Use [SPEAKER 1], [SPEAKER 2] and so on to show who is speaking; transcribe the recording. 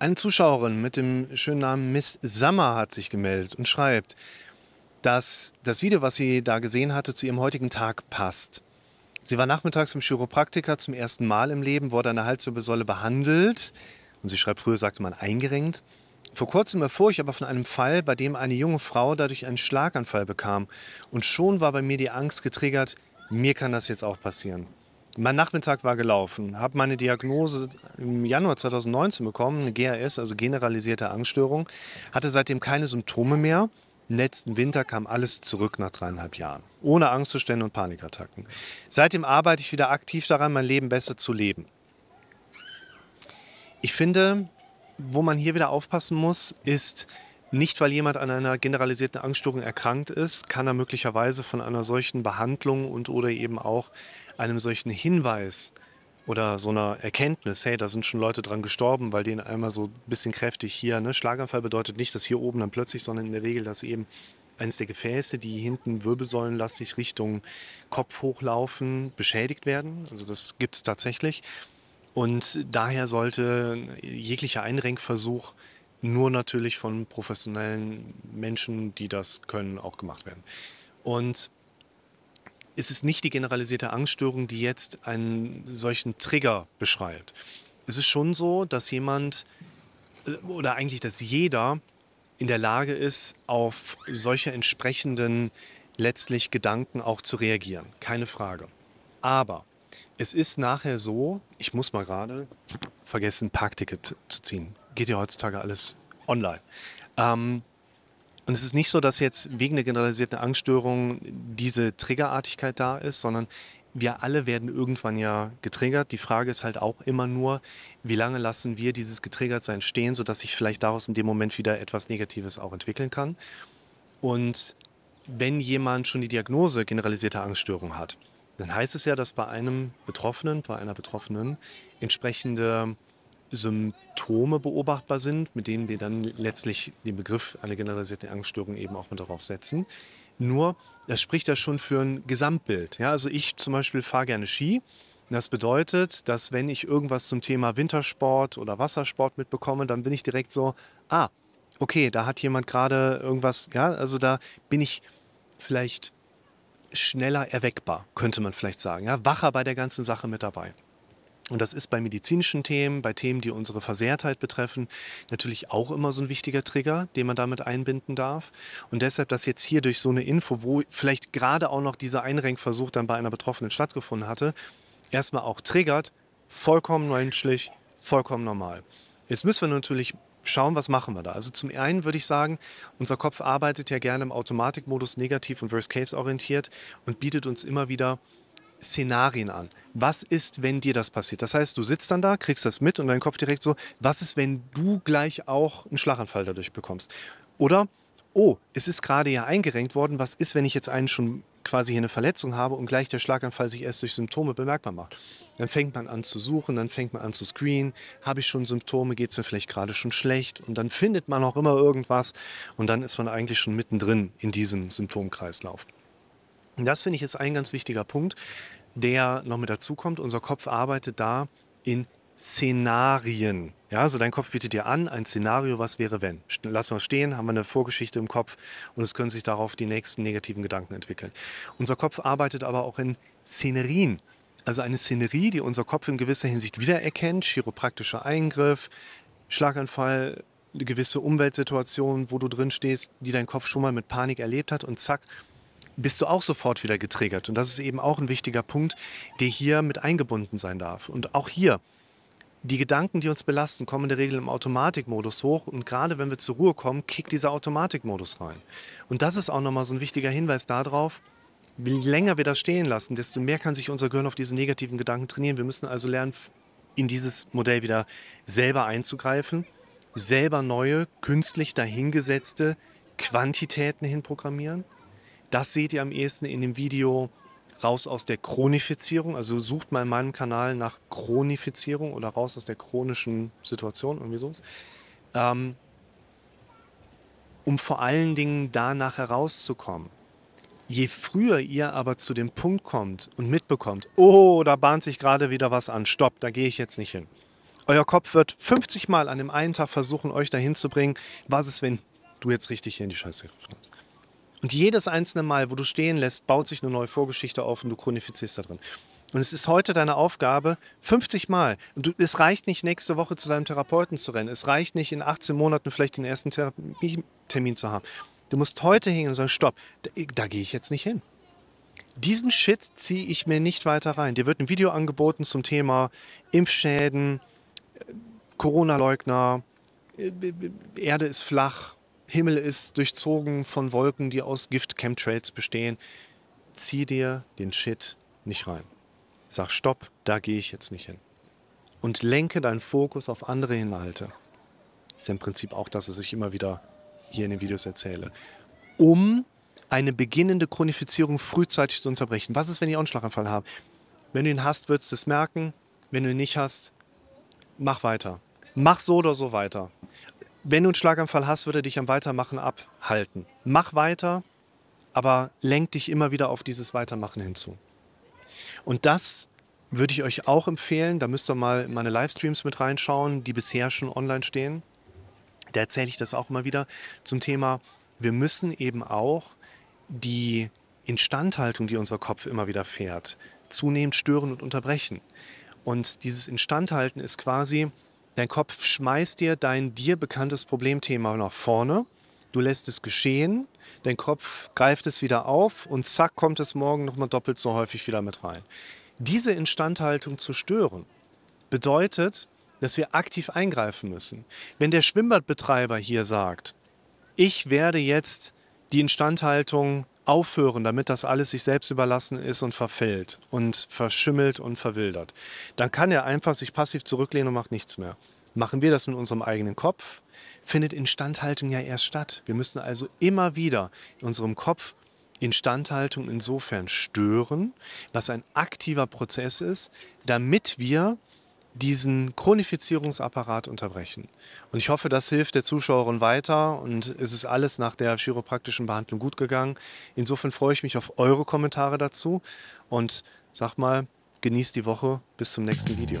[SPEAKER 1] Eine Zuschauerin mit dem schönen Namen Miss Summer hat sich gemeldet und schreibt, dass das Video, was sie da gesehen hatte, zu ihrem heutigen Tag passt. Sie war nachmittags beim Chiropraktiker zum ersten Mal im Leben, wurde an der Halswirbelsäule behandelt und sie schreibt, früher sagte man eingerenkt. Vor kurzem erfuhr ich aber von einem Fall, bei dem eine junge Frau dadurch einen Schlaganfall bekam. Und schon war bei mir die Angst getriggert, mir kann das jetzt auch passieren. Mein Nachmittag war gelaufen, habe meine Diagnose im Januar 2019 bekommen, eine GAS, also generalisierte Angststörung, hatte seitdem keine Symptome mehr. Letzten Winter kam alles zurück nach dreieinhalb Jahren, ohne Angstzustände und Panikattacken. Seitdem arbeite ich wieder aktiv daran, mein Leben besser zu leben. Ich finde, wo man hier wieder aufpassen muss, ist, nicht weil jemand an einer generalisierten Angststörung erkrankt ist, kann er möglicherweise von einer solchen Behandlung und oder eben auch einem solchen Hinweis oder so einer Erkenntnis, hey, da sind schon Leute dran gestorben, weil denen einmal so ein bisschen kräftig hier, ne? Schlaganfall bedeutet nicht, dass hier oben dann plötzlich, sondern in der Regel, dass eben eines der Gefäße, die hinten wirbelsäulenlastig Richtung Kopf hochlaufen, beschädigt werden. Also das gibt es tatsächlich. Und daher sollte jeglicher Einrenkversuch nur natürlich von professionellen Menschen, die das können, auch gemacht werden. Und es ist nicht die generalisierte Angststörung, die jetzt einen solchen Trigger beschreibt. Es ist schon so, dass jemand äh, oder eigentlich, dass jeder in der Lage ist, auf solche entsprechenden letztlich Gedanken auch zu reagieren. Keine Frage. Aber es ist nachher so, ich muss mal gerade vergessen, Parkticket zu ziehen. Geht ja heutzutage alles online. Ähm, und es ist nicht so, dass jetzt wegen der generalisierten Angststörung diese Triggerartigkeit da ist, sondern wir alle werden irgendwann ja getriggert. Die Frage ist halt auch immer nur, wie lange lassen wir dieses Getriggertsein stehen, sodass sich vielleicht daraus in dem Moment wieder etwas Negatives auch entwickeln kann. Und wenn jemand schon die Diagnose generalisierte Angststörung hat, dann heißt es ja, dass bei einem Betroffenen, bei einer Betroffenen entsprechende Symptome beobachtbar sind, mit denen wir dann letztlich den Begriff einer generalisierten Angststörung eben auch mit darauf setzen. Nur, das spricht ja schon für ein Gesamtbild. Ja, also ich zum Beispiel fahre gerne Ski. Das bedeutet, dass wenn ich irgendwas zum Thema Wintersport oder Wassersport mitbekomme, dann bin ich direkt so, ah, okay, da hat jemand gerade irgendwas, ja, also da bin ich vielleicht schneller erweckbar, könnte man vielleicht sagen. Ja? Wacher bei der ganzen Sache mit dabei. Und das ist bei medizinischen Themen, bei Themen, die unsere Versehrtheit betreffen, natürlich auch immer so ein wichtiger Trigger, den man damit einbinden darf. Und deshalb, dass jetzt hier durch so eine Info, wo vielleicht gerade auch noch dieser Einrenkversuch dann bei einer Betroffenen stattgefunden hatte, erstmal auch triggert, vollkommen menschlich, vollkommen normal. Jetzt müssen wir natürlich schauen, was machen wir da. Also zum einen würde ich sagen, unser Kopf arbeitet ja gerne im Automatikmodus negativ und Worst-Case orientiert und bietet uns immer wieder Szenarien an. Was ist, wenn dir das passiert? Das heißt, du sitzt dann da, kriegst das mit und dein Kopf direkt so, was ist, wenn du gleich auch einen Schlaganfall dadurch bekommst? Oder, oh, es ist gerade ja eingerenkt worden, was ist, wenn ich jetzt einen schon quasi hier eine Verletzung habe und gleich der Schlaganfall sich erst durch Symptome bemerkbar macht. Dann fängt man an zu suchen, dann fängt man an zu screenen. Habe ich schon Symptome, geht es mir vielleicht gerade schon schlecht und dann findet man auch immer irgendwas und dann ist man eigentlich schon mittendrin in diesem Symptomkreislauf. Und das finde ich ist ein ganz wichtiger Punkt, der noch mit dazu kommt. Unser Kopf arbeitet da in Szenarien. Ja, also dein Kopf bietet dir an, ein Szenario, was wäre wenn. Lass uns stehen, haben wir eine Vorgeschichte im Kopf und es können sich darauf die nächsten negativen Gedanken entwickeln. Unser Kopf arbeitet aber auch in Szenerien. Also eine Szenerie, die unser Kopf in gewisser Hinsicht wiedererkennt, chiropraktischer Eingriff, Schlaganfall, eine gewisse Umweltsituation, wo du drin stehst, die dein Kopf schon mal mit Panik erlebt hat und zack, bist du auch sofort wieder getriggert. Und das ist eben auch ein wichtiger Punkt, der hier mit eingebunden sein darf. Und auch hier, die Gedanken, die uns belasten, kommen in der Regel im Automatikmodus hoch und gerade wenn wir zur Ruhe kommen, kickt dieser Automatikmodus rein. Und das ist auch nochmal so ein wichtiger Hinweis darauf, je länger wir das stehen lassen, desto mehr kann sich unser Gehirn auf diese negativen Gedanken trainieren. Wir müssen also lernen, in dieses Modell wieder selber einzugreifen, selber neue, künstlich dahingesetzte Quantitäten hinprogrammieren. Das seht ihr am ehesten in dem Video raus aus der Chronifizierung. Also sucht mal in meinem Kanal nach Chronifizierung oder raus aus der chronischen Situation, irgendwie so. Ähm, um vor allen Dingen danach herauszukommen. Je früher ihr aber zu dem Punkt kommt und mitbekommt, oh, da bahnt sich gerade wieder was an, stopp, da gehe ich jetzt nicht hin. Euer Kopf wird 50 Mal an dem einen Tag versuchen, euch dahin zu bringen, was ist, wenn du jetzt richtig hier in die Scheiße gegriffen hast. Und jedes einzelne Mal, wo du stehen lässt, baut sich eine neue Vorgeschichte auf und du chronifizierst da drin. Und es ist heute deine Aufgabe, 50 Mal. Du, es reicht nicht, nächste Woche zu deinem Therapeuten zu rennen. Es reicht nicht, in 18 Monaten vielleicht den ersten Therapietermin zu haben. Du musst heute hingehen und sagen, stopp, da, da gehe ich jetzt nicht hin. Diesen Shit ziehe ich mir nicht weiter rein. Dir wird ein Video angeboten zum Thema Impfschäden, Corona-Leugner, äh, Erde ist flach, Himmel ist durchzogen von Wolken, die aus Gift-Chemtrails bestehen. Zieh dir den Shit nicht rein. Sag Stopp, da gehe ich jetzt nicht hin. Und lenke deinen Fokus auf andere Inhalte. Ist im Prinzip auch das, was ich immer wieder hier in den Videos erzähle. Um eine beginnende Chronifizierung frühzeitig zu unterbrechen. Was ist, wenn ihr einen Schlaganfall habt? Wenn du ihn hast, würdest du es merken. Wenn du ihn nicht hast, mach weiter. Mach so oder so weiter. Wenn du einen Schlaganfall hast, würde dich am Weitermachen abhalten. Mach weiter, aber lenk dich immer wieder auf dieses Weitermachen hinzu. Und das würde ich euch auch empfehlen. Da müsst ihr mal in meine Livestreams mit reinschauen, die bisher schon online stehen. Da erzähle ich das auch immer wieder zum Thema, wir müssen eben auch die Instandhaltung, die unser Kopf immer wieder fährt, zunehmend stören und unterbrechen. Und dieses Instandhalten ist quasi, dein Kopf schmeißt dir dein dir bekanntes Problemthema nach vorne, du lässt es geschehen, dein Kopf greift es wieder auf und zack kommt es morgen nochmal doppelt so häufig wieder mit rein. Diese Instandhaltung zu stören bedeutet, dass wir aktiv eingreifen müssen. Wenn der Schwimmbadbetreiber hier sagt, ich werde jetzt die Instandhaltung aufhören, damit das alles sich selbst überlassen ist und verfällt und verschimmelt und verwildert, dann kann er einfach sich passiv zurücklehnen und macht nichts mehr. Machen wir das mit unserem eigenen Kopf, findet Instandhaltung ja erst statt. Wir müssen also immer wieder in unserem Kopf Instandhaltung insofern stören, was ein aktiver Prozess ist, damit wir diesen Chronifizierungsapparat unterbrechen. Und ich hoffe, das hilft der Zuschauerin weiter und es ist alles nach der chiropraktischen Behandlung gut gegangen. Insofern freue ich mich auf eure Kommentare dazu und sag mal, genießt die Woche. Bis zum nächsten Video.